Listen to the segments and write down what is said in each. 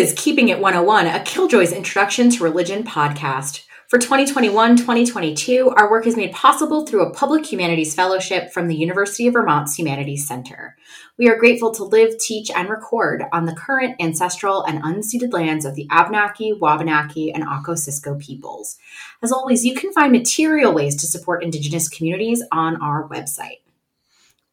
Is Keeping It 101, a Killjoy's Introduction to Religion podcast. For 2021 2022, our work is made possible through a Public Humanities Fellowship from the University of Vermont's Humanities Center. We are grateful to live, teach, and record on the current ancestral and unceded lands of the Abenaki, Wabanaki, and Occo peoples. As always, you can find material ways to support Indigenous communities on our website.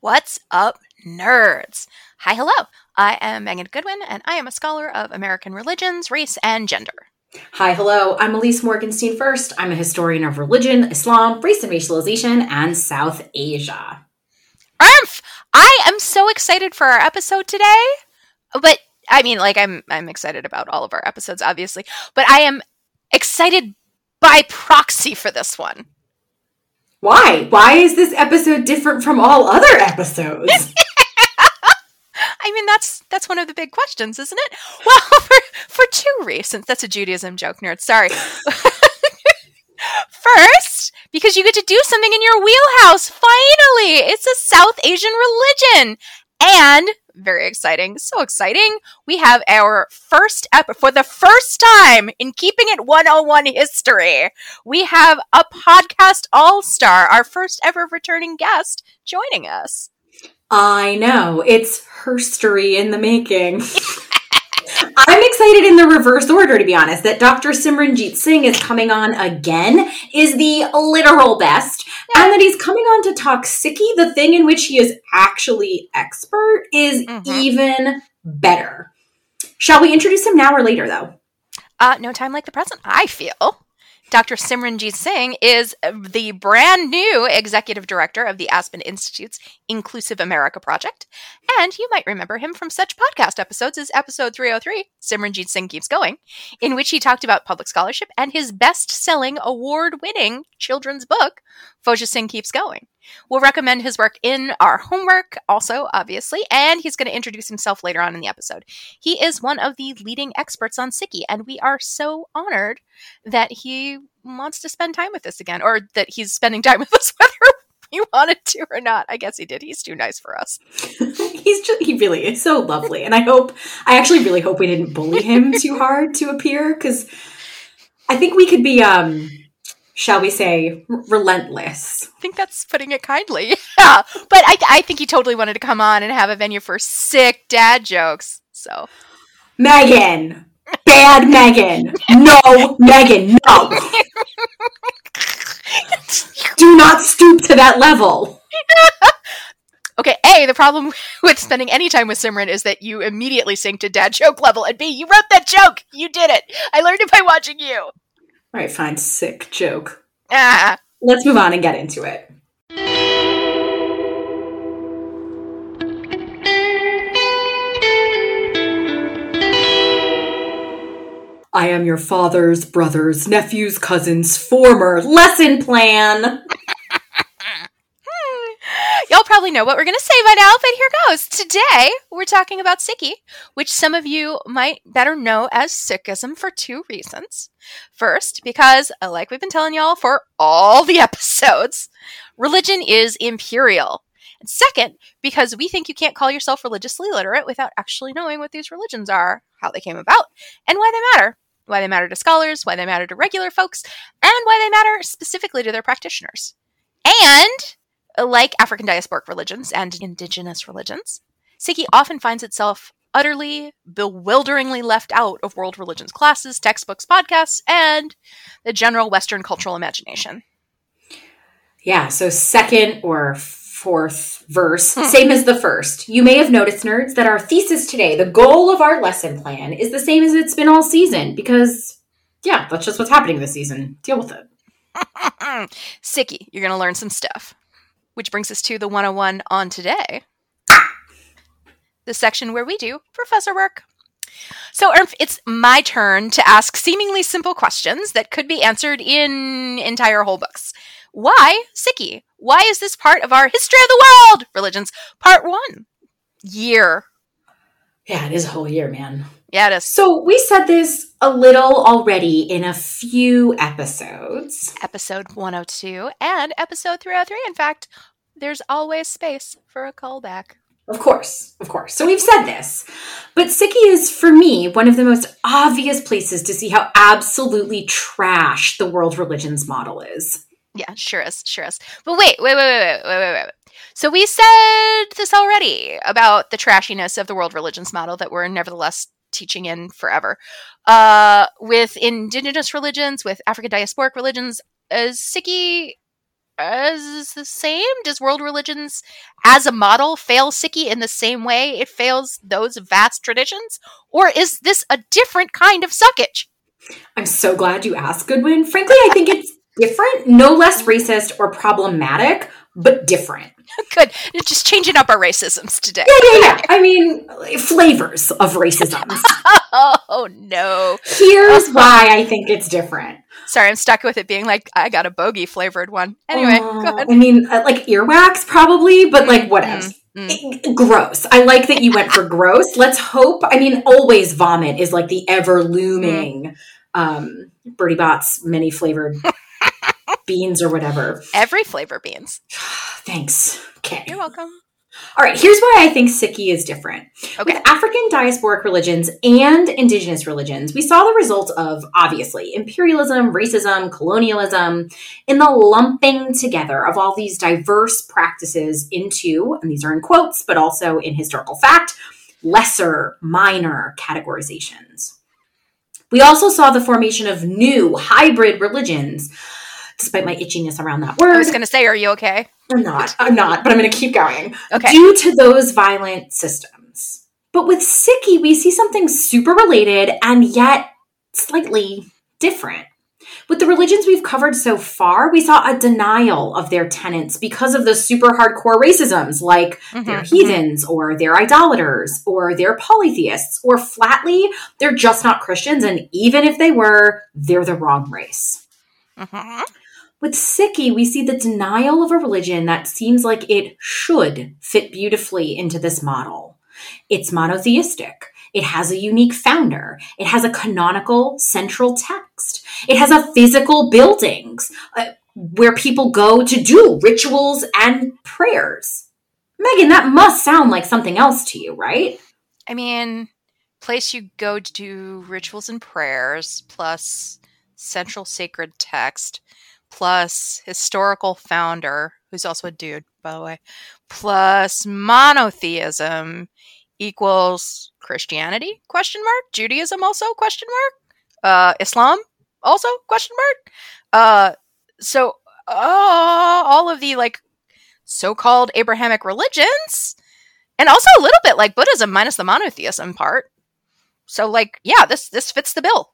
What's up, nerds? Hi, hello. I am Megan Goodwin, and I am a scholar of American religions, race, and gender. Hi, hello. I'm Ilyse Morgenstein Fuerst. I'm a historian of religion, Islam, race and racialization, and South Asia. Rumph! I am so excited for our episode today. But I mean, like I'm I'm excited about all of our episodes, obviously. But I am excited by proxy for this one. Why? Why is this episode different from all other episodes? I mean, that's that's one of the big questions, isn't it? Well, for, for two reasons. That's a Judaism joke, nerd. Sorry. First, because you get to do something in your wheelhouse. Finally, it's a South Asian religion, and very exciting, so exciting. We have our first episode for the first time in Keeping It 101 history. We have a podcast all star, our first ever returning guest, joining us. I know. It's herstory in the making. I'm excited in the reverse order, to be honest, that Dr. Simranjeet Singh is coming on again is the literal best. Yeah. And that he's coming on to talk Sikhi, the thing in which he is actually expert, is mm-hmm. even better. Shall we introduce him now or later, though? Uh, no time like the present, I feel. Dr. Simranjeet Singh is the brand new executive director of the Aspen Institute's Inclusive America Project. And you might remember him from such podcast episodes as episode 303, Simranjeet Singh Keeps Going, in which he talked about public scholarship and his best selling award winning children's book, Fauja Singh Keeps Going. We'll recommend his work in our homework, also, obviously, and he's going to introduce himself later on in the episode. He is one of the leading experts on Sikhi, and we are so honored that he wants to spend time with us again, or that he's spending time with us, whether he wanted to or not. I guess he did. He's too nice for us. he's just, he really is so lovely. And I hope, I actually really hope we didn't bully him too hard to appear because I think we could be, um, shall we say, relentless. I think that's putting it kindly. Yeah. But I, I think he totally wanted to come on and have a venue for sick dad jokes. So. Megan! Bad Megan! No, Megan, no! Do not stoop to that level. okay, A, the problem with spending any time with Simran is that you immediately sink to dad joke level, and B, you wrote that joke! You did it! I learned it by watching you! Alright, fine, sick joke. Ah. Let's move on and get into it. I am your father's brother's nephew's cousin's former lesson plan. Y'all probably know what we're going to say by now, but here goes. Today, we're talking about Sikhi, which some of you might better know as Sikhism for two reasons. First, because, uh, like we've been telling y'all for all the episodes, religion is imperial. And second, because we think you can't call yourself religiously literate without actually knowing what these religions are, how they came about, and why they matter why they matter to scholars, why they matter to regular folks, and why they matter specifically to their practitioners. And, like African diasporic religions and indigenous religions, Sikhi often finds itself utterly, bewilderingly left out of world religions classes, textbooks, podcasts, and the general Western cultural imagination. Yeah, so second or fourth verse, hmm. same as the first. You may have noticed, nerds, that our thesis today, the goal of our lesson plan, is the same as it's been all season because, yeah, that's just what's happening this season. Deal with it. Sikhi, you're going to learn some stuff. Which brings us to the 101 on today the section where we do professor work. So, Erf, it's my turn to ask seemingly simple questions that could be answered in entire whole books. Why Sikhi? Why is this part of our History of the World Religions Part 1 year? Yeah, it is a whole year, man. Yeah, it is. So we said this a little already in a few episodes. Episode 102 and episode 303. In fact, there's always space for a callback. Of course, of course. So we've said this. But Sikhi is, for me, one of the most obvious places to see how absolutely trash the world religions model is. Yeah, sure is, sure is. But wait, wait, wait, wait, wait, wait, wait. So we said this already about the trashiness of the world religions model that we're nevertheless teaching in forever. Uh, with indigenous religions, with African diasporic religions, is Sikhi is the same? Does world religions as a model fail Sikhi in the same way it fails those vast traditions? Or is this a different kind of suckage? I'm so glad you asked, Goodwin. Frankly, I think it's different, no less racist or problematic, but different. Good. Just changing up our racisms today. Yeah, yeah, yeah. I mean, flavors of racism. oh, no. Here's why I think it's different. Sorry, I'm stuck with it being like, I got a bogey flavored one. Anyway, uh, I mean, uh, like earwax probably, but like whatever. Mm, mm. gross. I like that you went for gross. Let's hope. I mean, always vomit is like the ever looming mm. um, Bertie Bott's many flavored beans or whatever. Every flavor beans. Thanks. Okay. You're welcome. All right, here's why I think Sikhi is different. Okay. With African diasporic religions and indigenous religions, we saw the result of obviously imperialism, racism, colonialism, in the lumping together of all these diverse practices into, and these are in quotes, but also in historical fact, lesser, minor categorizations. We also saw the formation of new hybrid religions despite my itchiness around that word. I was going to say, are you okay? I'm not. I'm not, but I'm going to keep going. Okay. Due to those violent systems. But with Sikhi, we see something super related and yet slightly different. With the religions we've covered so far, we saw a denial of their tenets because of the super hardcore racisms, like mm-hmm, they're mm-hmm. heathens or they're idolaters or they're polytheists or flatly they're just not Christians. And even if they were, they're the wrong race. Mm-hmm. With Sikhi, we see the denial of a religion that seems like it should fit beautifully into this model. It's monotheistic. It has a unique founder. It has a canonical central text. It has a physical buildings uh, where people go to do rituals and prayers. Megan, that must sound like something else to you, right? I mean, place you go to do rituals and prayers plus central sacred text plus historical founder, who's also a dude, by the way, plus monotheism equals Christianity? Question mark. Judaism also? Question mark. Uh, Islam also? Question mark. Uh, so uh, all of the like so-called Abrahamic religions, and also a little bit like Buddhism minus the monotheism part. So like, yeah, this this fits the bill.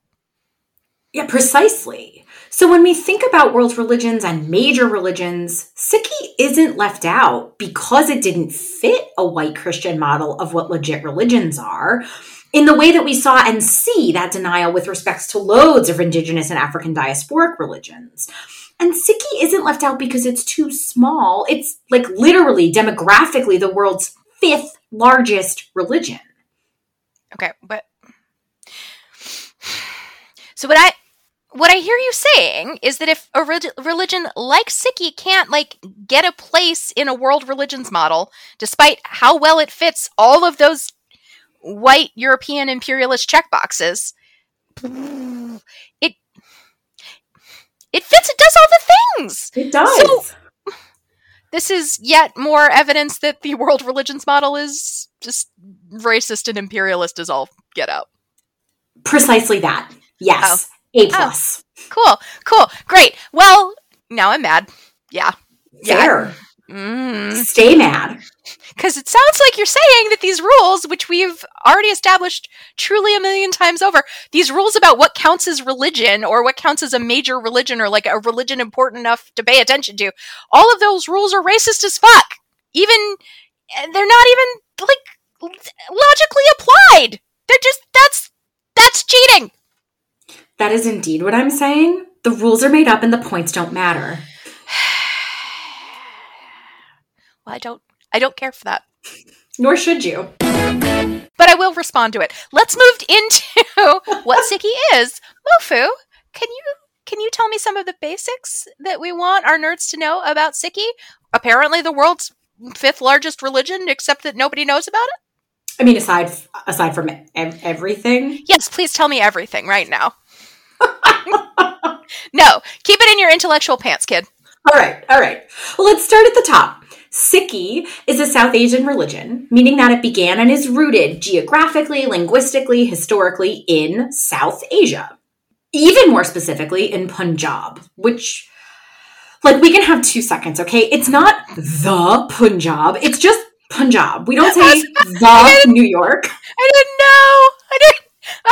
Yeah, precisely. So when we think about world religions and major religions, Sikhi isn't left out because it didn't fit a white Christian model of what legit religions are. In the way that we saw and see that denial with respects to loads of indigenous and African diasporic religions. And Sikhi isn't left out because it's too small. It's like literally demographically the world's fifth largest religion. Okay, but so what I what I hear you saying is that if a re- religion like Sikhi can't like get a place in a world religions model, despite how well it fits all of those white European imperialist checkboxes, it it fits. It does all the things. It does. So, this is yet more evidence that the world religions model is just racist and imperialist as all get out. Precisely that. Yes. Oh. A plus. Oh, cool. Cool. Great. Well, now I'm mad. Yeah. Fair. Yeah. Mm. Stay mad. Because it sounds like you're saying that these rules, which we've already established truly a million times over, these rules about what counts as religion or what counts as a major religion or like a religion important enough to pay attention to, all of those rules are racist as fuck. Even, they're not even like logically applied. They're just, that's, that's cheating. That is indeed what I'm saying. The rules are made up and the points don't matter. well, I don't I don't care for that. Nor should you. But I will respond to it. Let's move into what Sikhi is. Mofu, can you can you tell me some of the basics that we want our nerds to know about Sikhi? Apparently the world's fifth largest religion, except that nobody knows about it? I mean, aside aside from ev- everything. Yes, please tell me everything right now. No, keep it in your intellectual pants, kid. All right, all right. Well, let's start at the top. Sikhi is a South Asian religion, meaning that it began and is rooted geographically, linguistically, historically in South Asia. Even more specifically in Punjab, which, like, we can have two seconds, okay? It's not the Punjab, it's just Punjab. We don't say the New York. I didn't know.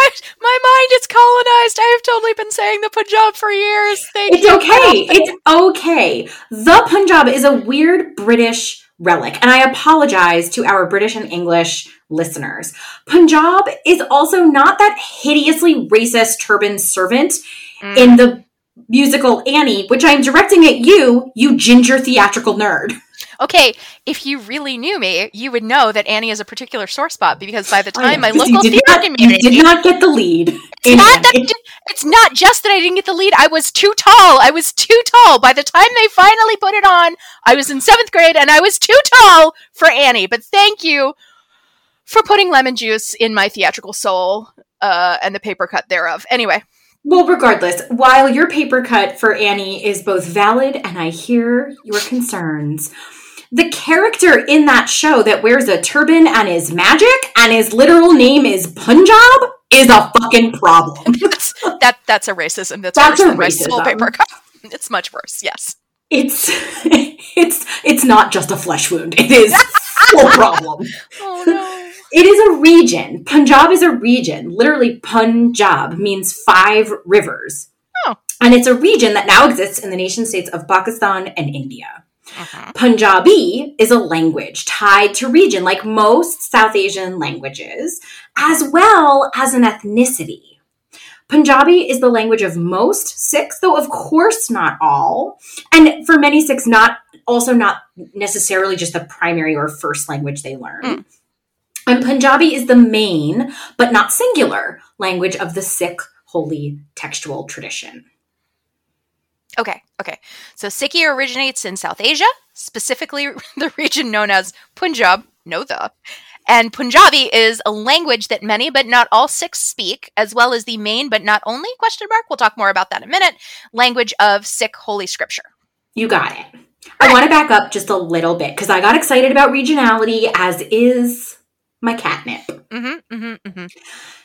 I my mind is colonized. I have totally been saying the Punjab for years. Thank it's you. okay. It's okay. The Punjab is a weird British relic, and I apologize to our British and English listeners. Punjab is also not that hideously racist turban servant mm. in the musical Annie, which I'm directing at you, you ginger theatrical nerd. Okay, if you really knew me, you would know that Annie is a particular sore spot because by the time oh, yeah. my local theater not, community you did not get the lead. It's not, that, it's not just that I didn't get the lead. I was too tall. I was too tall. By the time they finally put it on, I was in seventh grade and I was too tall for Annie. But thank you for putting lemon juice in my theatrical soul uh, and the paper cut thereof. Anyway. Well, regardless, while your paper cut for Annie is both valid and I hear your concerns, the character in that show that wears a turban and is magic and his literal name is Punjab is a fucking problem. that's, that that's a racism. That's, that's worse a than racism. my paper cut. It's much worse. Yes. It's it's it's not just a flesh wound. It is full problem. Oh no. It is a region. Punjab is a region. Literally, Punjab means five rivers. Oh. And it's a region that now exists in the nation states of Pakistan and India. Uh-huh. Punjabi is a language tied to region, like most South Asian languages, as well as an ethnicity. Punjabi is the language of most Sikhs, though of course not all. And for many Sikhs, not also not necessarily just the primary or first language they learn. Mm. And Punjabi is the main, but not singular, language of the Sikh holy textual tradition. Okay, okay. So Sikhi originates in South Asia, specifically the region known as Punjab, no the. And Punjabi is a language that many but not all Sikhs speak, as well as the main but not only question mark, we'll talk more about that in a minute, language of Sikh holy scripture. You got it. I want to back up just a little bit because I got excited about regionality, as is my catnip. Mm-hmm, mm-hmm, mm-hmm.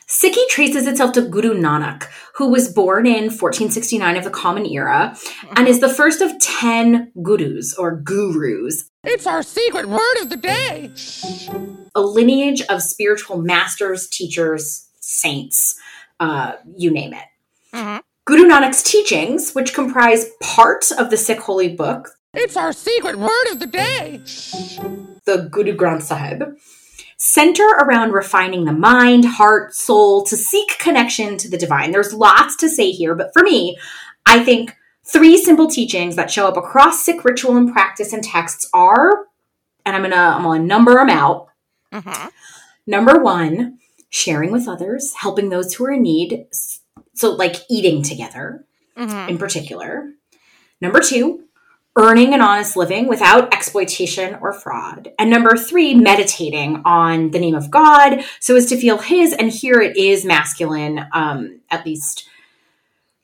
Sikhi traces itself to Guru Nanak, who was born in 1469 of the Common Era and is the first of 10 gurus or gurus. It's our secret word of the day. A lineage of spiritual masters, teachers, saints, uh, you name it. Mm-hmm. Guru Nanak's teachings, which comprise part of the Sikh holy book, it's our secret word of the day. The Guru Granth Sahib center around refining the mind, heart, soul to seek connection to the divine. There's lots to say here, but for me, I think three simple teachings that show up across Sikh ritual and practice and texts are, and I'm gonna I'm gonna number them out. Mm-hmm. Number one, sharing with others, helping those who are in need. So, like eating together mm-hmm. in particular. Number two, earning an honest living without exploitation or fraud. And number three, meditating on the name of God so as to feel His, and here it is masculine, um, at least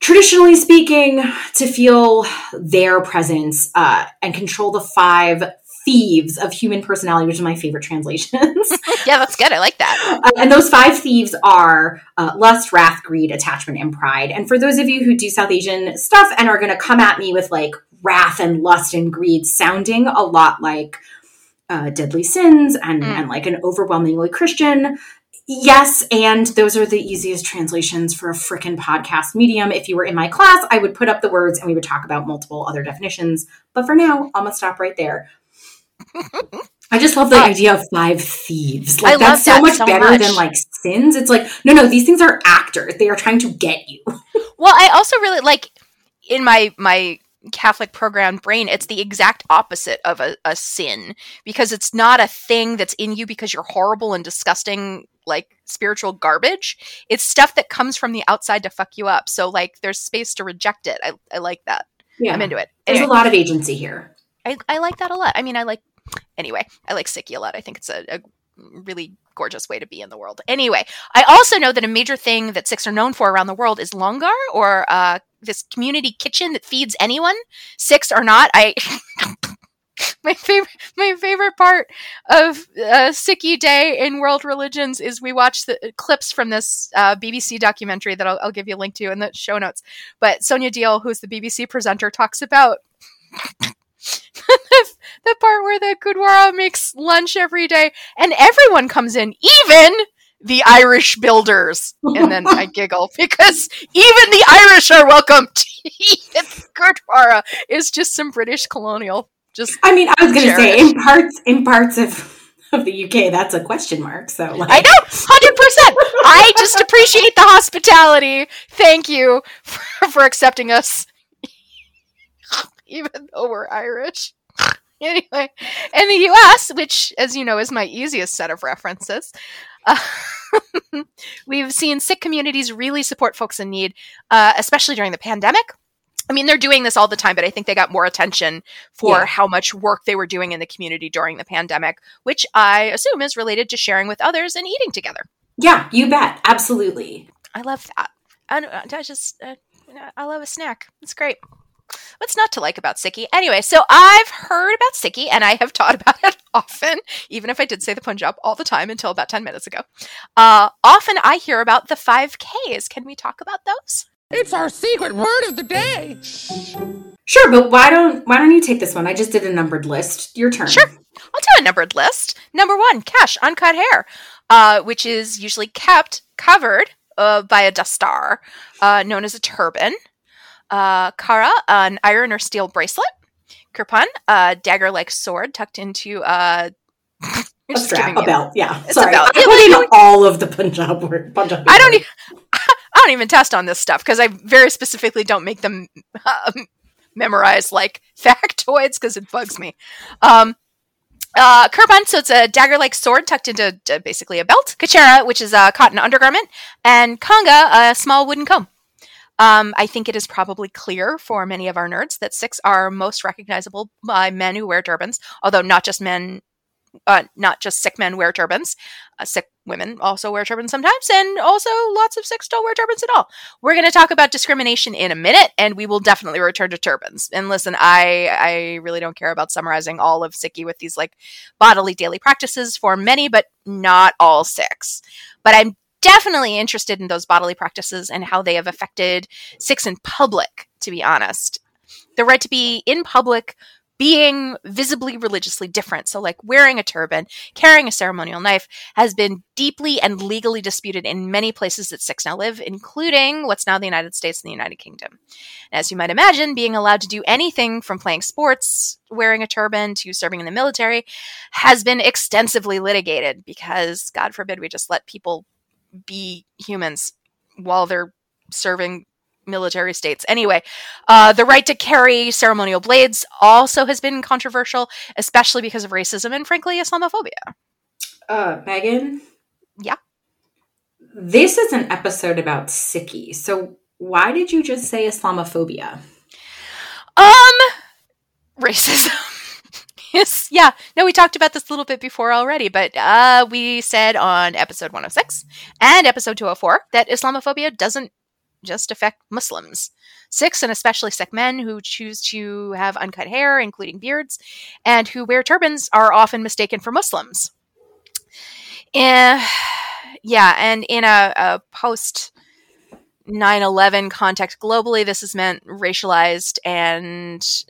traditionally speaking, to feel their presence uh, and control the five thieves of human personality, which is my favorite translations. yeah, that's good. I like that. Uh, and those five thieves are uh, lust, wrath, greed, attachment, and pride. And for those of you who do South Asian stuff and are going to come at me with like wrath and lust and greed sounding a lot like uh, deadly sins and, mm. and like an overwhelmingly Christian. Yes, and those are the easiest translations for a freaking podcast medium. If you were in my class, I would put up the words and we would talk about multiple other definitions. But for now, I'm gonna stop right there. I just love the uh, idea of five thieves. Like that's so that much so better much. than like sins. It's like no, no, these things are actors. They are trying to get you. well, I also really like in my my Catholic programmed brain, it's the exact opposite of a, a, sin because it's not a thing that's in you because you're horrible and disgusting, like spiritual garbage. It's stuff that comes from the outside to fuck you up. So, like, there's space to reject it. I, I like that. Yeah. I'm into it. Anyway, there's a lot of agency here. I, I like that a lot. I mean, I like Anyway, I like Sikhi a lot. I think it's a, a really gorgeous way to be in the world. Anyway, I also know that a major thing that Sikhs are known for around the world is langar or uh, this community kitchen that feeds anyone, Sikhs or not. I my favorite my favorite part of uh, Sikhi Day in World Religions is we watch the uh, clips from this uh, BBC documentary that I'll, I'll, give you a link to in the show notes. But Sonia Deol, who's the BBC presenter, talks about the part where the Gurdwara makes lunch every day and everyone comes in, even the Irish builders. And then I giggle because even the Irish are welcome to eat at Gurdwara. Is just some British colonial. Just I mean, I was going to say in parts in parts of of the UK, that's a question mark. So like. I know, hundred percent. I just appreciate the hospitality. Thank you for, for accepting us, even though we're Irish. anyway, in the US, which, as you know, is my easiest set of references, uh, we've seen Sikh communities really support folks in need, uh, especially during the pandemic. I mean, they're doing this all the time, but I think they got more attention for yeah. how much work they were doing in the community during the pandemic, which I assume is related to sharing with others and eating together. Yeah, you bet. Absolutely. I love that. And uh, I just, uh, I love a snack. It's great. What's not to like about Sikhi? Anyway, so I've heard about Sikhi and I have taught about it often, even if I did say the Punjab all the time until about 10 minutes ago. Uh, often I hear about the 5Ks. Can we talk about those? It's our secret word of the day. Sure, but why don't why don't you take this one? I just did a numbered list. Your turn. Sure. I'll do a numbered list. Number one, kesh uncut hair, uh, which is usually kept covered uh, by a dastar, uh, known as a turban uh, Kara, an iron or steel bracelet. Kirpan, a dagger like sword tucked into uh, a strap, a belt. Yeah, it's sorry. I put in all of the Punjab word. Punjab I don't. E- I don't even test on this stuff because I very specifically don't make them uh, memorize like factoids because it bugs me. Um, uh, Kirpan, so it's a dagger-like sword tucked into uh, basically a belt. Kachera, which is a cotton undergarment, and Kanga, a small wooden comb. Um, I think it is probably clear for many of our nerds that Sikhs are most recognizable by men who wear turbans, although not just men, uh, not just Sikh men wear turbans. Uh, Sikh women also wear turbans sometimes, and also lots of Sikhs don't wear turbans at all. We're going to talk about discrimination in a minute, and we will definitely return to turbans. And listen, I I really don't care about summarizing all of Sikhi with these like bodily daily practices for many, but not all Sikhs. But I'm definitely interested in those bodily practices and how they have affected Sikhs in public, to be honest. The right to be in public, being visibly religiously different, so like wearing a turban, carrying a ceremonial knife, has been deeply and legally disputed in many places that Sikhs now live, including what's now the United States and the United Kingdom. As you might imagine, being allowed to do anything from playing sports, wearing a turban, to serving in the military has been extensively litigated because, God forbid, we just let people be humans while they're serving military states. Anyway, uh, the right to carry ceremonial blades also has been controversial, especially because of racism and, frankly, Islamophobia. Uh, Megan? Yeah. This is an episode about Sikhi. So why did you just say Islamophobia? Um, racism. Yes, yeah. No, we talked about this a little bit before already, but uh, we said on episode 106 and episode 204 that Islamophobia doesn't just affect Muslims. Sikhs, and especially Sikh men who choose to have uncut hair, including beards, and who wear turbans are often mistaken for Muslims. Uh, yeah, and in a, a post 9-11 context globally this has meant racialized and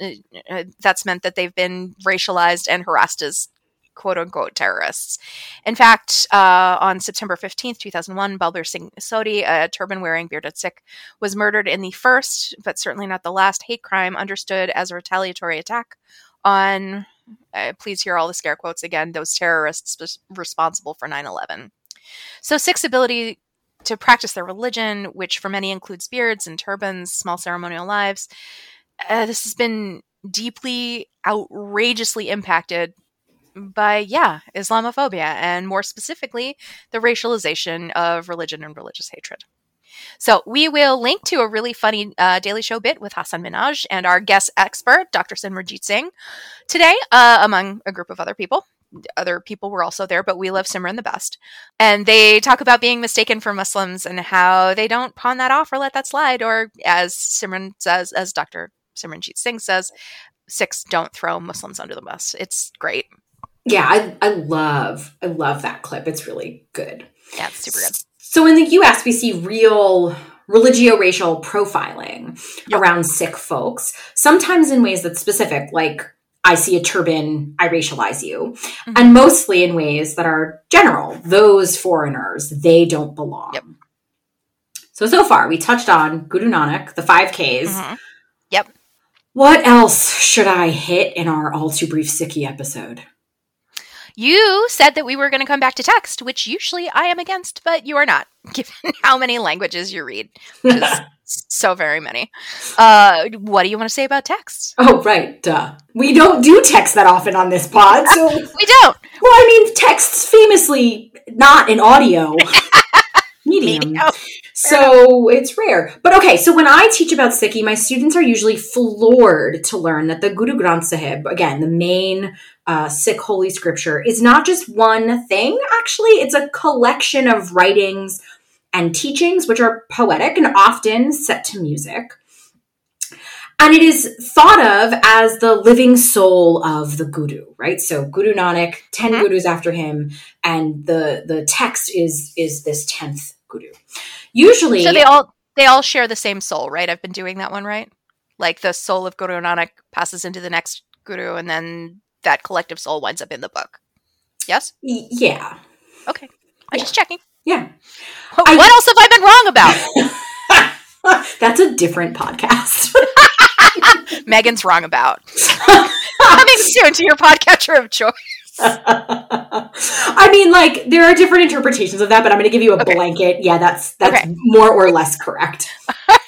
uh, that's meant that they've been racialized and harassed as quote unquote terrorists. In fact, uh, on September 15th, 2001, Balbir Singh Sodhi, a turban wearing bearded Sikh, was murdered in the first, but certainly not the last, hate crime understood as a retaliatory attack on, uh, please hear all the scare quotes again, those terrorists responsible for 9 11. So, Sikh's ability to practice their religion, which for many includes beards and turbans, small ceremonial lives. Uh, this has been deeply, outrageously impacted by, yeah, Islamophobia, and more specifically, the racialization of religion and religious hatred. So we will link to a really funny uh, Daily Show bit with Hasan Minhaj and our guest expert, Dr. Simranjeet Singh, today, uh, among a group of other people. Other people were also there, but we love Simran the best. And they talk about being mistaken for Muslims and how they don't pawn that off or let that slide, or as Simran says, as Dr. Simranjeet Singh says, Sikhs don't throw Muslims under the bus. It's great. Yeah, I, I love I love that clip. It's really good. Yeah, it's super good. So in the US, we see real religio-racial profiling Yep. around Sikh folks, sometimes in ways that's specific, like I see a turban, I racialize you, Mhm. and mostly in ways that are general. Those foreigners, they don't belong. Yep. So so far, we touched on Guru Nanak, the five Ks. Mhm. What else should I hit in our all too brief Sikhi episode? You said that we were going to come back to text, which usually I am against, but you are not, given how many languages you read, so very many. Uh, what do you want to say about text? oh, right, duh. We don't do text that often on this pod, so We don't. Well, I mean, text's famously not an audio medium. Medium. So it's rare. But okay, so when I teach about Sikhi, my students are usually floored to learn that the Guru Granth Sahib, again, the main uh, Sikh holy scripture, is not just one thing, actually. It's a collection of writings and teachings, which are poetic and often set to music. And it is thought of as the living soul of the Guru, right? So Guru Nanak, 10 Mhm. gurus after him, and the the text is is this 10th Guru. Usually So they all they all share the same soul, right? I've been doing that one right. Like the soul of Guru Nanak passes into the next guru, and then that collective soul winds up in the book. Yes. Yeah. Okay. I'm Yeah. just checking. Yeah. What I- else have I been wrong about? That's a different podcast. Megan's wrong about. Coming soon to your podcatcher of choice. I mean, like there are different interpretations of that, but I'm going to give you a Okay. blanket. Yeah, that's that's Okay. more or less correct.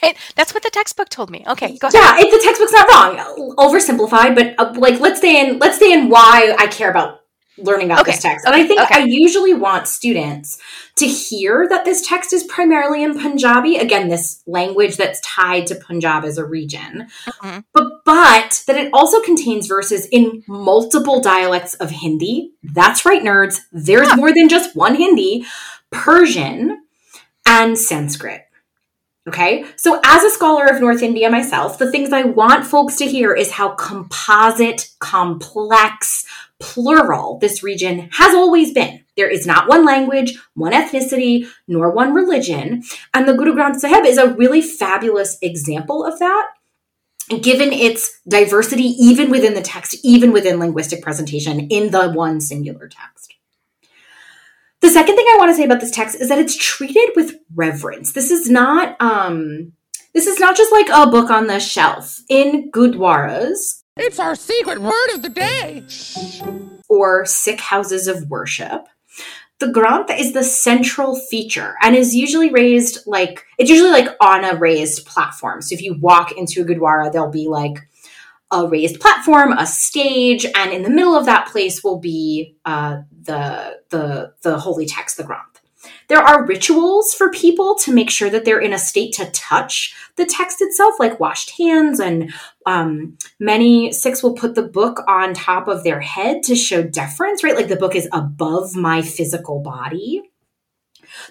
Right. That's what the textbook told me. Okay, go ahead. Yeah, if the textbook's not wrong, oversimplified, but uh, like let's stay in let's stay in why I care about learning about this Okay, text. And I think okay. I usually want students to hear that this text is primarily in Punjabi. Again, this language that's tied to Punjab as a region. Mhm. But but that it also contains verses in multiple dialects of Hindi. That's right, nerds. There's Huh. more than just one Hindi, Persian, and Sanskrit. Okay, so as a scholar of North India myself, the things I want folks to hear is how composite, complex, plural this region has always been. There is not one language, one ethnicity, nor one religion. And the Guru Granth Sahib is a really fabulous example of that. Given its diversity, even within the text, even within linguistic presentation in the one singular text. The second thing I want to say about this text is that it's treated with reverence. This is not um this is not just like a book on the shelf. In Gurdwaras It's our secret word of the day. or Sikh houses of worship, the Granth is the central feature and is usually raised like it's usually like on a raised platform. So if you walk into a Gurdwara, there'll be like a raised platform, a stage, and in the middle of that place will be uh, the the the holy text, the Granth. There are rituals for people to make sure that they're in a state to touch the text itself, like washed hands, and um, many Sikhs will put the book on top of their head to show deference, right? Like the book is above my physical body.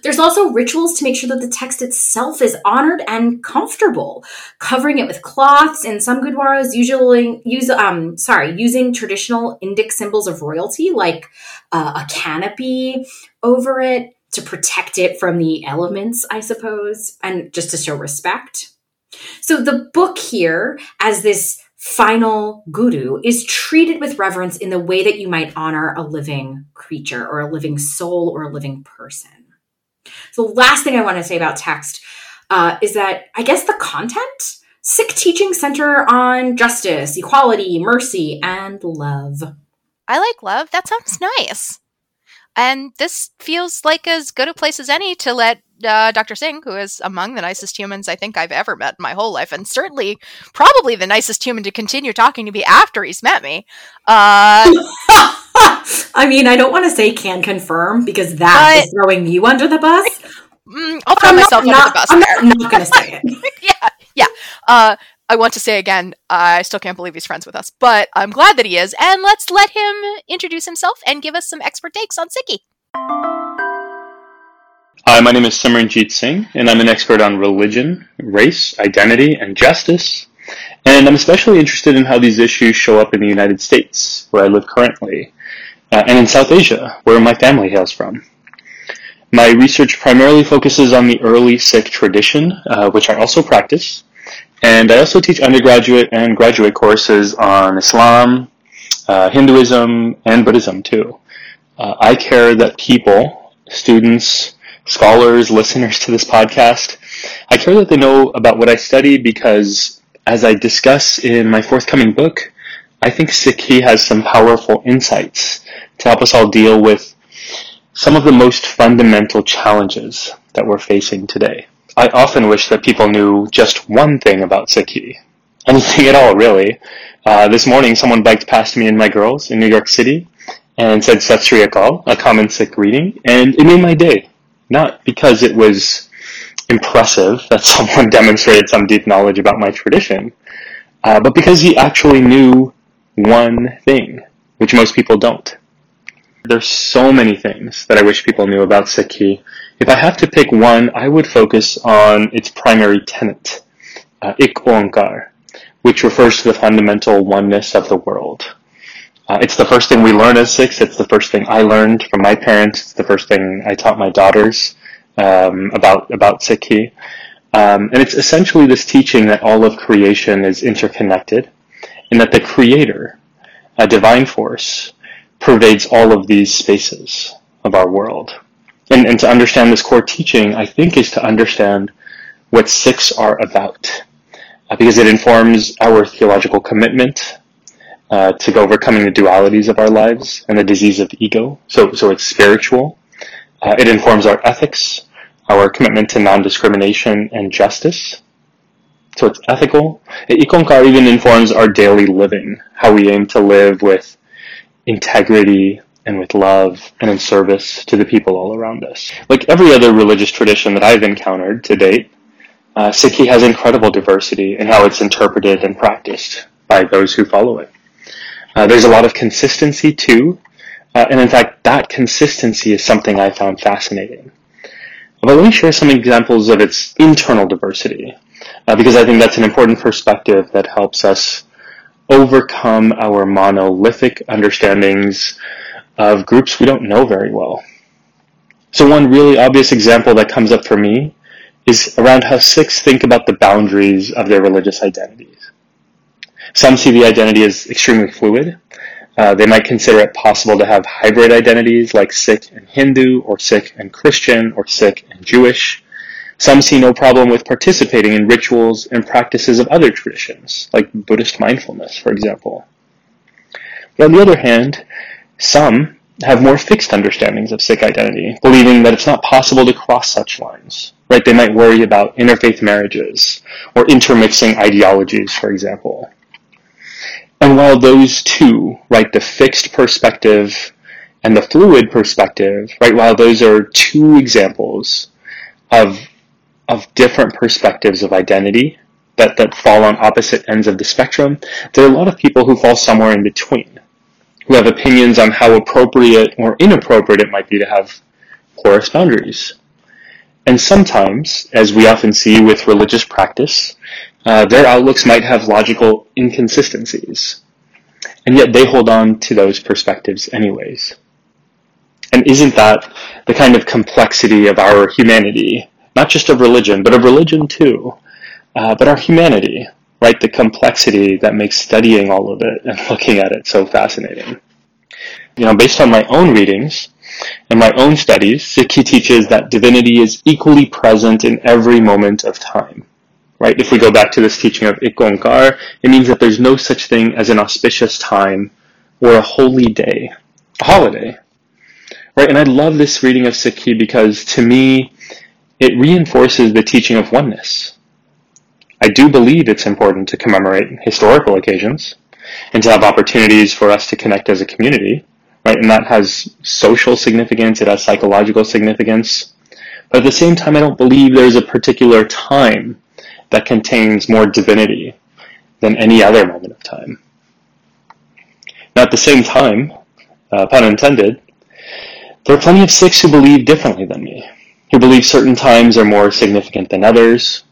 There's also rituals to make sure that the text itself is honored and comfortable, covering it with cloths. And some Gurdwaras, usually use um sorry using traditional Indic symbols of royalty like uh, a canopy over it to protect it from the elements, I suppose, and just to show respect. So the book here, as this final guru, is treated with reverence in the way that you might honor a living creature or a living soul or a living person. The last thing I want to say about text uh, is that I guess the content, Sikh teaching center on justice, equality, mercy, and love. I like love. That sounds nice. And this feels like as good a place as any to let uh, Dr. Singh, who is among the nicest humans I think I've ever met in my whole life, and certainly probably the nicest human to continue talking to me after he's met me. Uh, I mean, I don't want to say can confirm because that But- is throwing you under the bus. mm, I'll throw I'm myself not, under the bus I'm there. not, not going to say it. yeah, yeah. Uh, I want to say again, I still can't believe he's friends with us, but I'm glad that he is. And let's let him introduce himself and give us some expert takes on Sikhi. Hi, my name is Simranjeet Singh, and I'm an expert on religion, race, identity, and justice. And I'm especially interested in how these issues show up in the United States, where I live currently, uh, and in South Asia, where my family hails from. My research primarily focuses on the early Sikh tradition, uh, which I also practice, and I also teach undergraduate and graduate courses on Islam, uh, Hinduism, and Buddhism too. Uh, I care that people, students, scholars, listeners to this podcast, I care that they know about what I study because, as I discuss in my forthcoming book, I think Sikhi has some powerful insights to help us all deal with some of the most fundamental challenges that we're facing today. I often wish that people knew just one thing about Sikhi. Anything at all, really. Uh, this morning, someone biked past me and my girls in New York City and said Sat Sri Akal, a common Sikh greeting, and it made my day. Not because it was impressive that someone demonstrated some deep knowledge about my tradition, uh, but because he actually knew one thing, which most people don't. There's so many things that I wish people knew about Sikhi. If I have to pick one, I would focus on its primary tenet, uh, Ik Onkar, which refers to the fundamental oneness of the world. Uh, it's the first thing we learn as Sikhs. It's the first thing I learned from my parents. It's the first thing I taught my daughters um, about about Sikhi. Um, and it's essentially this teaching that all of creation is interconnected, and that the Creator, a divine force, pervades all of these spaces of our world. And, and to understand this core teaching, I think, is to understand what Sikhs are about, uh, because it informs our theological commitment uh, to overcoming the dualities of our lives and the disease of the ego. So, so it's spiritual. Uh, it informs our ethics, our commitment to non-discrimination and justice. So it's ethical. Ikonkar even informs our daily living, how we aim to live with integrity and with love and in service to the people all around us. Like every other religious tradition that I've encountered to date, uh, Sikhi has incredible diversity in how it's interpreted and practiced by those who follow it. Uh, there's a lot of consistency too, uh, and in fact, that consistency is something I found fascinating. But let me share some examples of its internal diversity, uh, because I think that's an important perspective that helps us overcome our monolithic understandings of groups we don't know very well. So one really obvious example that comes up for me is around how Sikhs think about the boundaries of their religious identities. Some see the identity as extremely fluid. Uh, they might consider it possible to have hybrid identities like Sikh and Hindu, or Sikh and Christian, or Sikh and Jewish. Some see no problem with participating in rituals and practices of other traditions, like Buddhist mindfulness, for example. But on the other hand, some have more fixed understandings of Sikh identity, believing that it's not possible to cross such lines. Right? They might worry about interfaith marriages or intermixing ideologies, for example. And while those two, right, the fixed perspective and the fluid perspective, right, while those are two examples of of different perspectives of identity that, that fall on opposite ends of the spectrum, there are a lot of people who fall somewhere in between, who have opinions on how appropriate or inappropriate it might be to have porous boundaries. And sometimes, as we often see with religious practice, uh, their outlooks might have logical inconsistencies. And yet they hold on to those perspectives anyways. And isn't that the kind of complexity of our humanity not just of religion, but of religion too, uh, but our humanity, right? The complexity that makes studying all of it and looking at it so fascinating. You know, based on my own readings and my own studies, Sikhi teaches that divinity is equally present in every moment of time. Right? If we go back to this teaching of Ikonkar, it means that there's no such thing as an auspicious time or a holy day, a holiday. Right? And I love this reading of Sikhi because to me, it reinforces the teaching of oneness. I do believe it's important to commemorate historical occasions and to have opportunities for us to connect as a community, right? And that has social significance, it has psychological significance. But at the same time, I don't believe there's a particular time that contains more divinity than any other moment of time. Now, at the same time, uh, pun intended, there are plenty of Sikhs who believe differently than me, who believe certain times are more significant than others.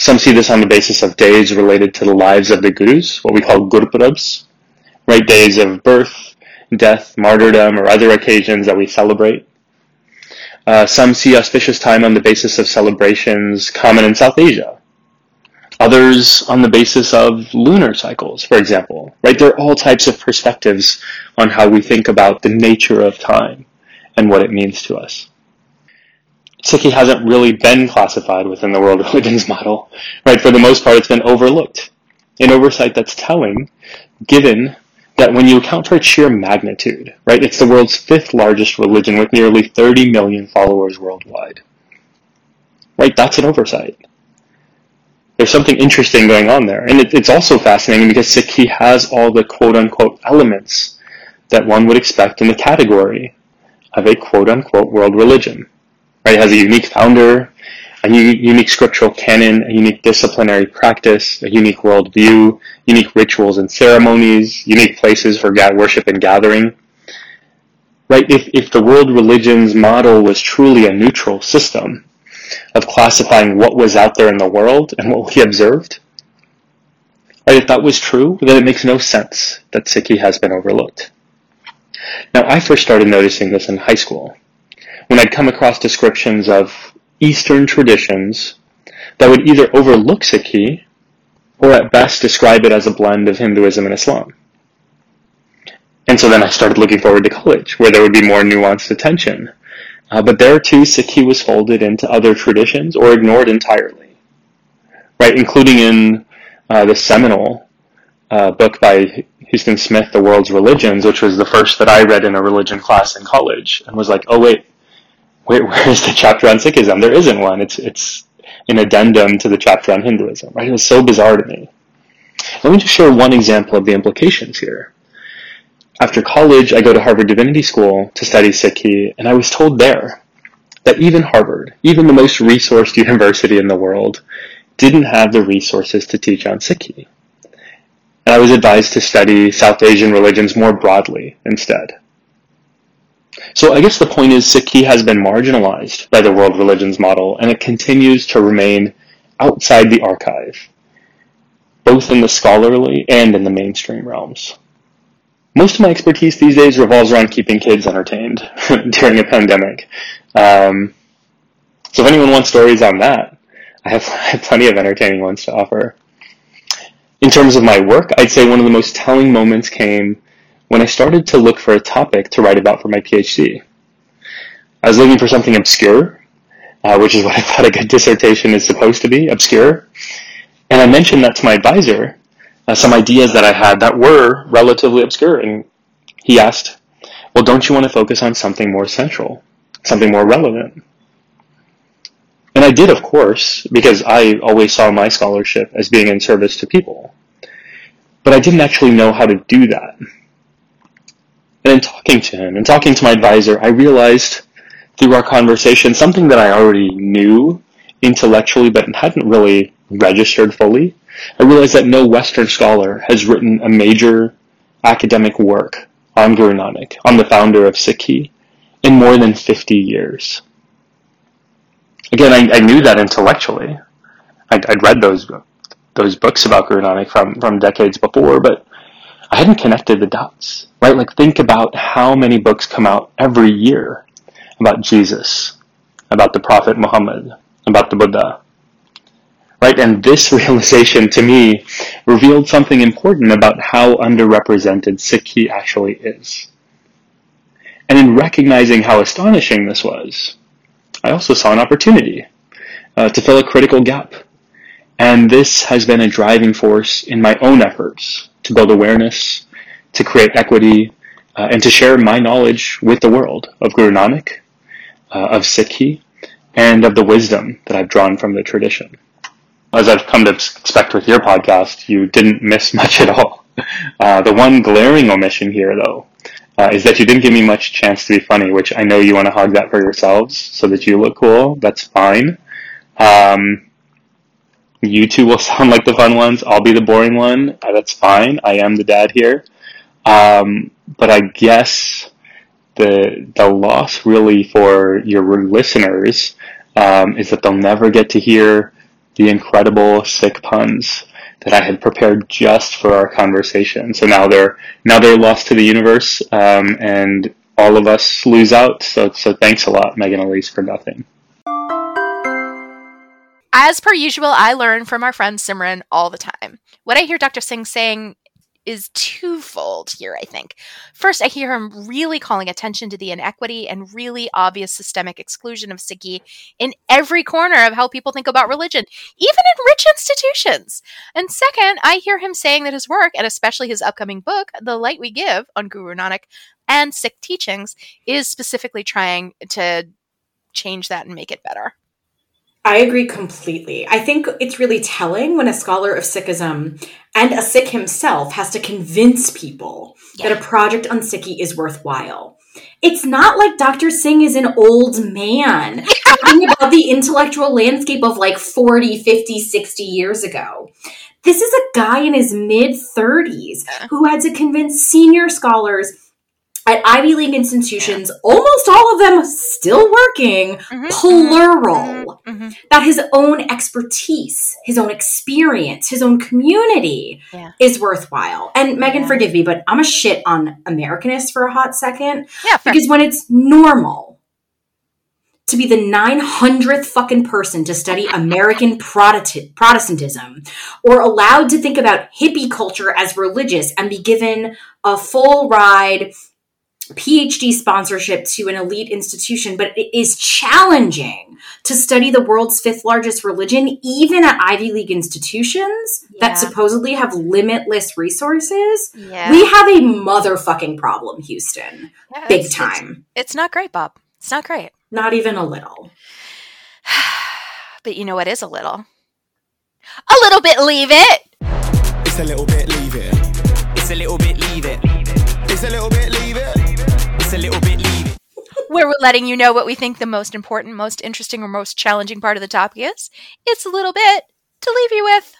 Some see this on the basis of days related to the lives of the gurus, what we call gurpurabs, right? Days of birth, death, martyrdom, or other occasions that we celebrate. Uh, some see auspicious time on the basis of celebrations common in South Asia. Others on the basis of lunar cycles, for example, right? There are all types of perspectives on how we think about the nature of time and what it means to us. Sikhi hasn't really been classified within the world religions model, right? For the most part, it's been overlooked. An oversight that's telling, given that when you account for its sheer magnitude, right, it's the world's fifth largest religion with nearly 30 million followers worldwide. Right, that's an oversight. There's something interesting going on there. And it, it's also fascinating because Sikhi has all the quote unquote elements that one would expect in the category of a quote unquote world religion. Right, it has a unique founder, a unique scriptural canon, a unique disciplinary practice, a unique worldview, unique rituals and ceremonies, unique places for God worship and gathering. Right? If, if the world religions model was truly a neutral system of classifying what was out there in the world and what we observed, right, if that was true, then it makes no sense that Sikhi has been overlooked. Now, I first started noticing this in high school when I'd come across descriptions of Eastern traditions that would either overlook Sikhi or at best describe it as a blend of Hinduism and Islam. And so then I started looking forward to college, where there would be more nuanced attention. Uh, but there too, Sikhi was folded into other traditions or ignored entirely, right? Including in uh, the seminal uh, book by Huston Smith, The World's Religions, which was the first that I read in a religion class in college, and was like, oh wait, where, where's the chapter on Sikhism? There isn't one. It's it's an addendum to the chapter on Hinduism. Right? It was so bizarre to me. Let me just share one example of the implications here. After college, I go to Harvard Divinity School to study Sikhi, and I was told there that even Harvard, even the most resourced university in the world, didn't have the resources to teach on Sikhi. And I was advised to study South Asian religions more broadly instead. So I guess the point is Sikhi has been marginalized by the world religions model and it continues to remain outside the archive, both in the scholarly and in the mainstream realms. Most of my expertise these days revolves around keeping kids entertained during a pandemic. Um, so if anyone wants stories on that, I have, I have plenty of entertaining ones to offer. In terms of my work, I'd say one of the most telling moments came when I started to look for a topic to write about for my PhD. I was looking for something obscure, uh, which is what I thought a good dissertation is supposed to be, obscure. And I mentioned that to my advisor, uh, some ideas that I had that were relatively obscure. And he asked, well, don't you want to focus on something more central, something more relevant? And I did, of course, because I always saw my scholarship as being in service to people. But I didn't actually know how to do that. And in talking to him and talking to my advisor, I realized through our conversation something that I already knew intellectually but hadn't really registered fully. I realized that no Western scholar has written a major academic work on Guru Nanak, on the founder of Sikhi, in more than 50 years. Again, I, I knew that intellectually. I'd, I'd, read those those books about Guru Nanak from, from decades before, but I hadn't connected the dots, right? Like think about how many books come out every year about Jesus, about the Prophet Muhammad, about the Buddha, right? And this realization to me revealed something important about how underrepresented Sikhi actually is. And in recognizing how astonishing this was, I also saw an opportunity uh, to fill a critical gap. And this has been a driving force in my own efforts to build awareness, to create equity, uh, and to share my knowledge with the world of Guru Nanak, uh, of Sikhi, and of the wisdom that I've drawn from the tradition. As I've come to expect with your podcast, you didn't miss much at all. Uh, the one glaring omission here, though, uh, is that you didn't give me much chance to be funny, which I know you want to hog that for yourselves so that you look cool. That's fine. Um, you two will sound like the fun ones. I'll be the boring one. Uh, that's fine. I am the dad here. Um, but I guess the the loss really for your listeners um, is that they'll never get to hear the incredible Sikh puns that I had prepared just for our conversation. So now they're now they're lost to the universe, um, and all of us lose out. So so thanks a lot, Megan Ilyse, for nothing. As per usual, I learn from our friend Simran all the time. What I hear Dr. Singh saying is twofold here, I think. First, I hear him really calling attention to the inequity and really obvious systemic exclusion of Sikhi in every corner of how people think about religion, even in rich institutions. And second, I hear him saying that his work, and especially his upcoming book, The Light We Give on Guru Nanak and Sikh teachings, is specifically trying to change that and make it better. I agree completely. I think it's really telling when a scholar of Sikhism and a Sikh himself has to convince people yeah. that a project on Sikhi is worthwhile. It's not like Dr. Singh is an old man talking about the intellectual landscape of like 40, 50, 60 years ago. This is a guy in his mid 30s who had to convince senior scholars at Ivy League institutions, almost all of them still working, mm-hmm, plural, mm-hmm, mm-hmm. that his own expertise, his own experience, his own community yeah. is worthwhile. And Megan, yeah. forgive me, but I'm a shit on Americanists for a hot second. Yeah, because when it's normal to be the 900th fucking person to study American Protestantism or allowed to think about hippie culture as religious and be given a full ride PhD sponsorship to an elite institution, but it is challenging to study the world's fifth largest religion, even at Ivy League institutions yeah. that supposedly have limitless resources. Yeah. We have a motherfucking problem, Houston. Yeah, Big it's, time. It's, it's not great, Bob. It's not great. Not even a little. but you know what is a little? A little bit leave it. It's a little bit leave it. It's a little bit leave it. It's a little bit leave it a little bit leave. Where we're letting you know what we think the most important, most interesting, or most challenging part of the topic is. It's a little bit to leave you with.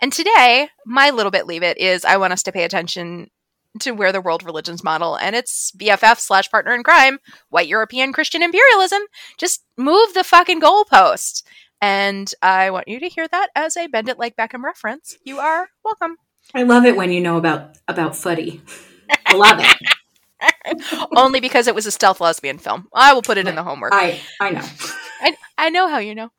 And today, my little bit leave it is I want us to pay attention to where the world religions model and its BFF slash partner in crime, white European Christian imperialism, just move the fucking goalpost. And I want you to hear that as a Bend It Like Beckham reference. You are welcome. I love it when you know about about footy. I love it. Only because it was a stealth lesbian film. I will put it in the homework. I I know. I, I know how you know.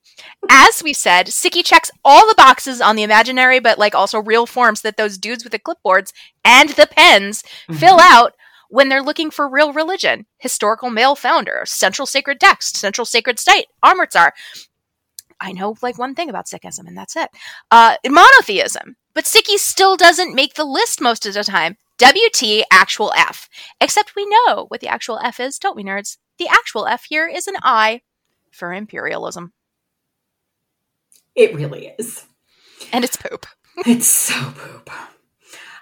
As we said, Sikhi checks all the boxes on the imaginary but like also real forms that those dudes with the clipboards and the pens mm-hmm. fill out when they're looking for real religion. Historical male founder, central sacred text, central sacred site, Amritsar. I know like one thing about Sikhism, and that's it. Uh, monotheism. But Sikhi still doesn't make the list most of the time. WT actual F. Except we know what the actual F is, don't we, nerds? The actual F here is an I for imperialism. It really is. And it's poop. it's so poop.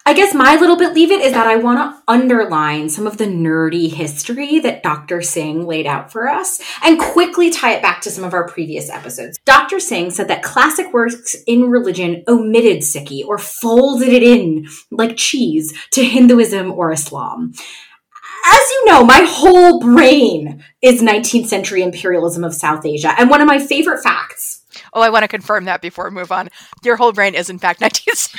I guess my little bit leave it is that I want to underline some of the nerdy history that Dr. Singh laid out for us and quickly tie it back to some of our previous episodes. Dr. Singh said that classic works in religion omitted Sikhi or folded it in like cheese to Hinduism or Islam as you know, my whole brain is 19th century imperialism of South Asia. And one of my favorite facts Oh, I want to confirm that before we move on. Your whole brain is, in fact, 19th,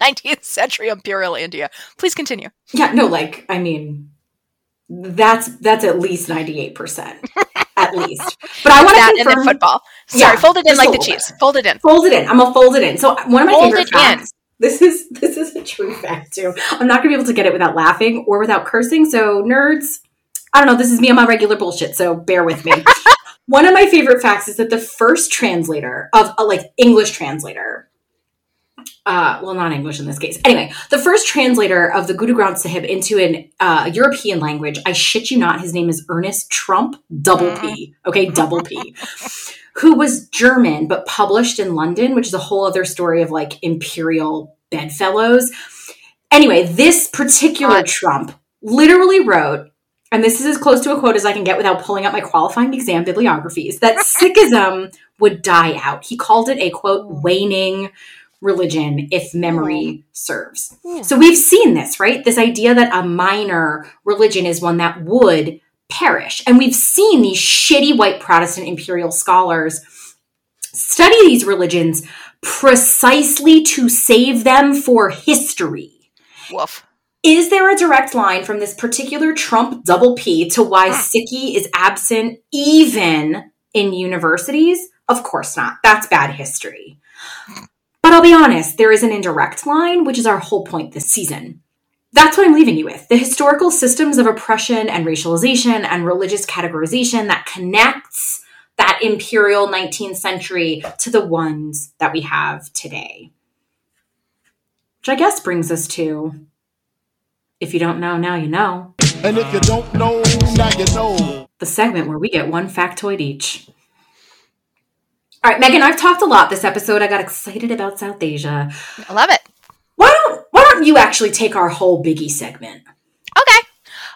19th century imperial India. Please continue. Yeah, no, like, I mean, that's that's at least 98%. at least. But I want to confirm. Football. Sorry, yeah, fold it in like the cheese. Fold it in. Fold it in. I'm gonna fold it in. So one of my fold favorite facts. In. This is this is a true fact too. I'm not gonna be able to get it without laughing or without cursing. So nerds, I don't know. This is me on my regular bullshit. So bear with me. One of my favorite facts is that the first translator of a like English translator, uh, well, not English in this case. Anyway, the first translator of the Guru Granth Sahib into an uh, European language, I shit you not, his name is Ernest Trumpp, double P, okay, double P, who was German but published in London, which is a whole other story of like imperial bedfellows. Anyway, this particular Trumpp literally wrote, and this is as close to a quote as I can get without pulling up my qualifying exam bibliographies, that Sikhism would die out. He called it a quote, waning religion if memory serves. So we've seen this, right? This idea that a minor religion is one that would perish. And we've seen these shitty white Protestant imperial scholars study these religions precisely to save them for history. Woof. Is there a direct line from this particular Trumpp double P to why ah. Sikhi is absent even in universities? Of course not. That's bad history. But I'll be honest, there is an indirect line, which is our whole point this season. That's what I'm leaving you with the historical systems of oppression and racialization and religious categorization that connects that imperial 19th century to the ones that we have today. Which I guess brings us to if you don't know, now you know. And if you don't know, now you know. The segment where we get one factoid each. All right, Megan, I've talked a lot this episode. I got excited about South Asia. I love it. Why don't why don't you actually take our whole biggie segment? Okay.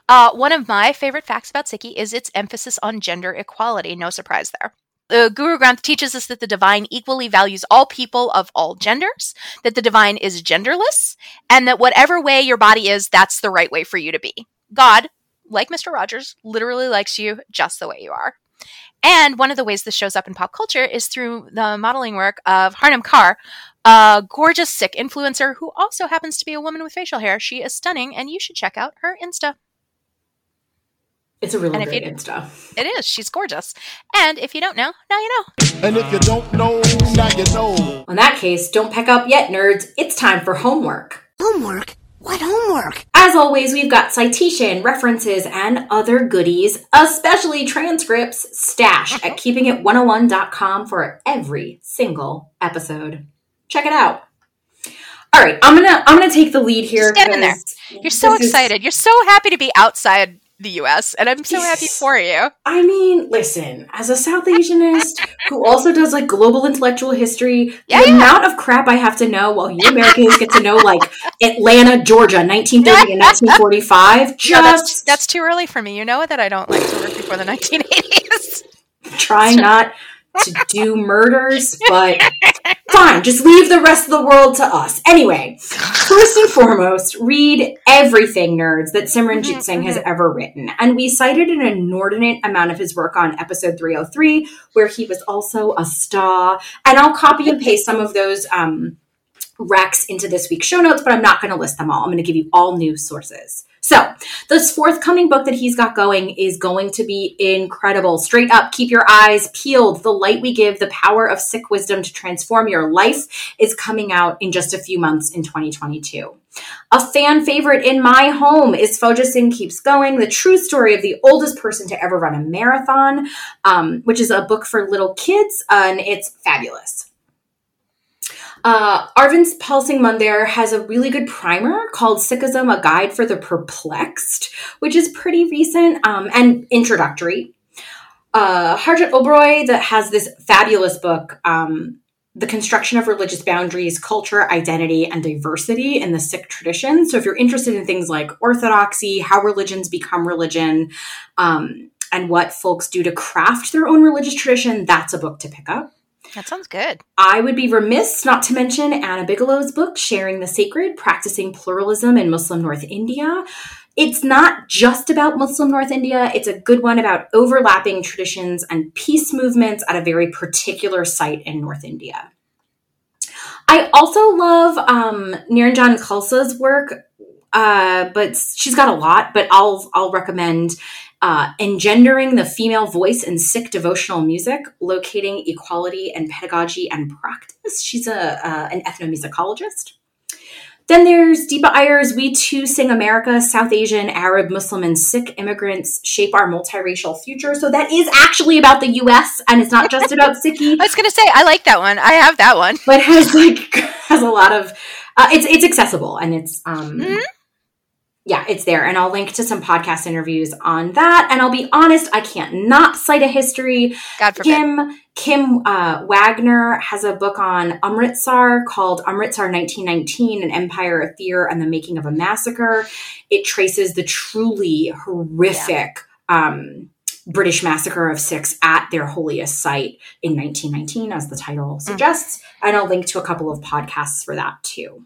Uh, one of my favorite facts about Sikhi is its emphasis on gender equality. No surprise there. The Guru Granth teaches us that the divine equally values all people of all genders, that the divine is genderless, and that whatever way your body is, that's the right way for you to be. God, like Mr. Rogers, literally likes you just the way you are. And one of the ways this shows up in pop culture is through the modeling work of Harnam Kaur, a gorgeous Sikh influencer who also happens to be a woman with facial hair. She is stunning, and you should check out her Insta. It's a really And if great you- Insta. It is. She's gorgeous. And if you don't know, now you know. And if you don't know, now you know. In that case, don't pack up yet, nerds. It's time for homework. Homework? What homework? As always, we've got citation, references, and other goodies, especially transcripts, stashed at keepingit101.com for every single episode. Check it out. All right, I'm gonna I'm gonna take the lead here. Stand in there. 'cause You're so this is- excited. You're so happy to be outside the US, and I'm so happy for you. I mean, listen, as a South Asianist who also does like global intellectual history, Yeah, the yeah. amount of crap I have to know while you Americans get to know like Atlanta, Georgia, 1930 and 1945, just No, that's, that's too early for me. You know that I don't like to work before the 1980s. try not to do murders, but fine, just leave the rest of the world to us. Anyway, first and foremost, read everything, nerds, that Simran Jeet Singh has ever written. And we cited an inordinate amount of his work on episode 303, where he was also a star. And I'll copy and paste some of those um, recs into this week's show notes, but I'm not going to list them all. I'm going to give you all new sources. So, this forthcoming book that he's got going is going to be incredible. Straight up, keep your eyes peeled. The Light We Give, The Power of Sikh Wisdom to Transform Your Life is coming out in just a few months in 2022. A fan favorite in my home is Fauja Singh Keeps Going, the true story of the oldest person to ever run a marathon, um, which is a book for little kids, and it's fabulous. Uh, Arvind Pal Singh Mandair has a really good primer called Sikhism, A Guide for the Perplexed, which is pretty recent um, and introductory. Uh, Harjot Oberoi that has this fabulous book, um, The Construction of Religious Boundaries, Culture, Identity, and Diversity in the Sikh Tradition. So if you're interested in things like orthodoxy, how religions become religion, um, and what folks do to craft their own religious tradition, that's a book to pick up. That sounds good. I would be remiss not to mention Anna Bigelow's book, Sharing the Sacred Practicing Pluralism in Muslim North India. It's not just about Muslim North India, it's a good one about overlapping traditions and peace movements at a very particular site in North India. I also love um, Nirinjan Khalsa's work, uh, but she's got a lot, but I'll, I'll recommend uh, engendering the female voice in Sikh devotional music, locating equality and pedagogy and practice. She's a uh, an ethnomusicologist. Then there's Deepa Iyer's We Too Sing America, South Asian, Arab, Muslim, and Sikh immigrants shape our multiracial future. So that is actually about the US and it's not just about Sikhi, I was going to say, I like that one. I have that one. but has like has a lot of uh, it's it's accessible and it's um Mhm. Yeah, it's there. And I'll link to some podcast interviews on that. And I'll be honest, I can't not cite a history. God forbid. Kim Kim uh, Wagner has a book on Amritsar called Amritsar 1919 An Empire, of Fear, and the Making of a Massacre. It traces the truly horrific um, British massacre of Sikhs at their holiest site in 1919, as the title suggests. And I'll link to a couple of podcasts for that too.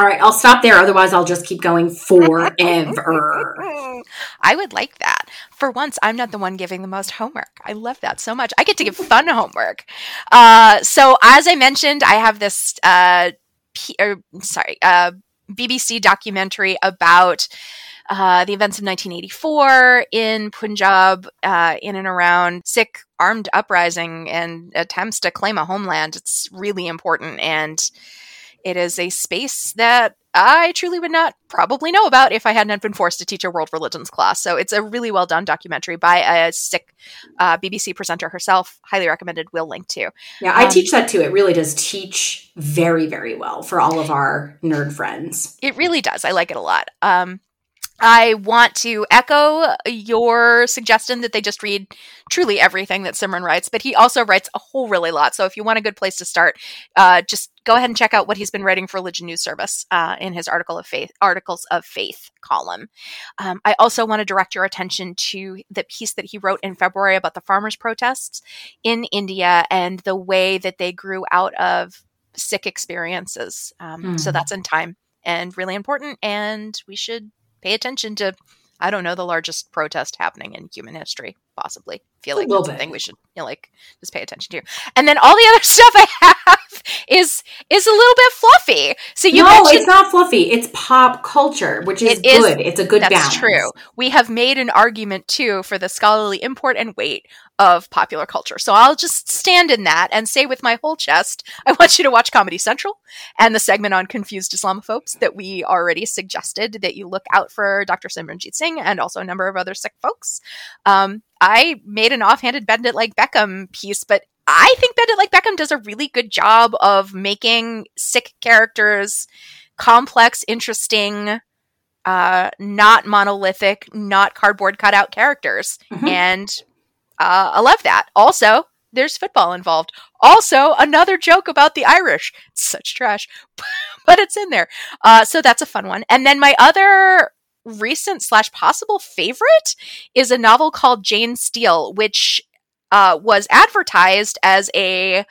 All right, I'll stop there. Otherwise, I'll just keep going forever. I would like that. For once, I'm not the one giving the most homework. I love that so much. I get to give fun homework. Uh, so, as I mentioned, I have this, uh, P- or, sorry, uh, BBC documentary about uh, the events of 1984 in Punjab, uh, in and around Sikh armed uprising and attempts to claim a homeland. It's really important and it is a space that I truly would not probably know about if I hadn't been forced to teach a world religions class. So it's a really well done documentary by a Sikh uh, BBC presenter herself. Highly recommended. We'll link to. Yeah, I Um, teach that too. It really does teach very, very well for all of our nerd friends. It really does. I like it a lot. Um, I want to echo your suggestion that they just read truly everything that Simran writes, but he also writes a whole really lot. So if you want a good place to start, uh, just go ahead and check out what he's been writing for Religion News Service uh, in his article of faith articles of faith column. Um, I also want to direct your attention to the piece that he wrote in February about the farmers' protests in India and the way that they grew out of Sikh experiences. Um, So Hmm. that's in time and really important, and we should pay attention to. I don't know the largest protest happening in human history, possibly. Feel like that's a bit. thing we should you know, like just pay attention to. And then all the other stuff I have is is a little bit fluffy. So you no, mentioned it's not fluffy. It's pop culture, which is It is- good. it's a good that's balance. true. We have made an argument too for the scholarly import and weight of popular culture. So I'll just stand in that and say with my whole chest, I want you to watch Comedy Central and the segment on confused Islamophobes that we already suggested that you look out for Dr. Simran Jeet Singh and also a number of other Sikh folks. Um, I made an offhanded Bend It Like Beckham piece, but I think Bend It Like Beckham does a really good job of making Sikh characters complex, interesting, uh, not monolithic, not cardboard cutout characters. Mhm. And uh, I love that. Also, there's football involved. Also, another joke about the Irish. It's such trash, but it's in there. Uh, so that's a fun one. And then my other recent slash possible favorite is a novel called Jane Steele, which uh, was advertised as a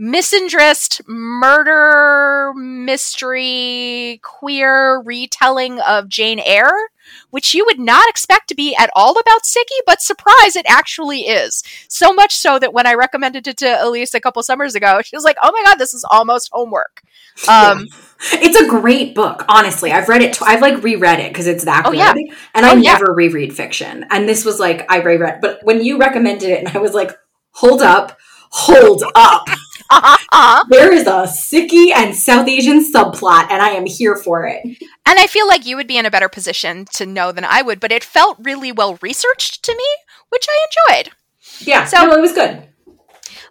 misandrist murder mystery queer retelling of Jane Eyre, which you would not expect to be at all about Sikhi, but surprise, it actually is. So much so that when I recommended it to Ilyse a couple summers ago, she was like, "Oh my god, this is almost homework." Um, It's a great book, honestly. I've read it. Tw- I've like reread it because it's that Oh, good, yeah. and I Oh, yeah. never reread fiction. And this was like I reread, but when you recommended it, and I was like, "Hold up, hold up! There is a Sikhi and South Asian subplot, and I am here for it." And I feel like you would be in a better position to know than I would, but it felt really well researched to me, which I enjoyed. Yeah, So- no, it was good.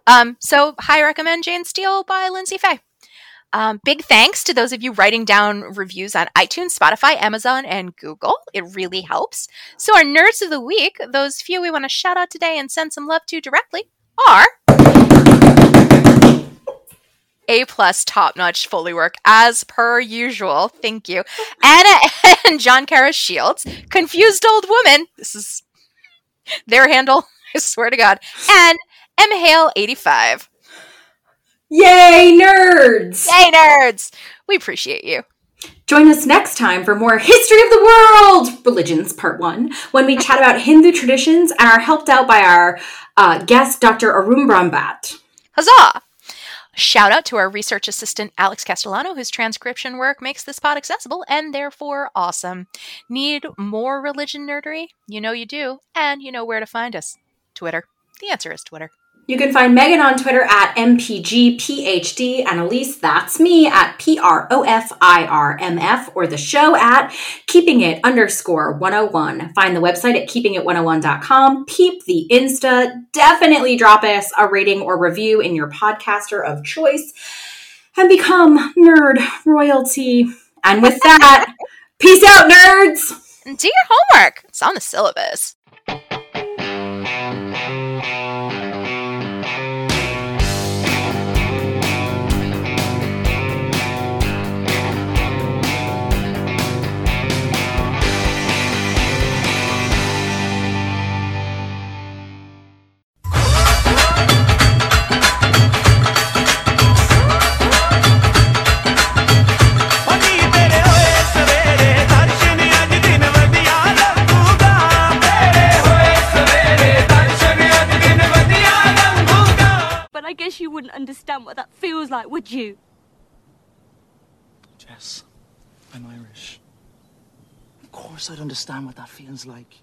Um, so, high recommend Jane Steele by Lyndsay Faye. Um, big thanks to those of you writing down reviews on iTunes, Spotify, Amazon, and Google. It really helps. So, our nerds of the week, those few we want to shout out today and send some love to directly, are A plus top notch Foley work as per usual. Thank you. Anna and John Kara Shields, Confused Old Woman. This is their handle, I swear to God. And M Hale 85. Yay, nerds! Yay, nerds! We appreciate you. Join us next time for more History of the World Religions Part 1, when we chat about Hindu traditions and are helped out by our uh, guest, Dr. Arun Brahmbhatt. Huzzah! Shout out to our research assistant, Alex Castellano, whose transcription work makes this pod accessible and therefore awesome. Need more religion nerdery? You know you do, and you know where to find us. Twitter. The answer is Twitter. You can find Megan on Twitter at MPGPhD and Ilyse, that's me, at PROFIRMF or the show at keeping it underscore 101. Find the website at keepingit101.com. Peep the Insta. Definitely drop us a rating or review in your podcaster of choice and become nerd royalty. And with that, Peace out, nerds! And do your homework. It's on the syllabus. I guess you wouldn't understand what that feels like, would you? Jess, I'm Irish. Of course I'd understand what that feels like.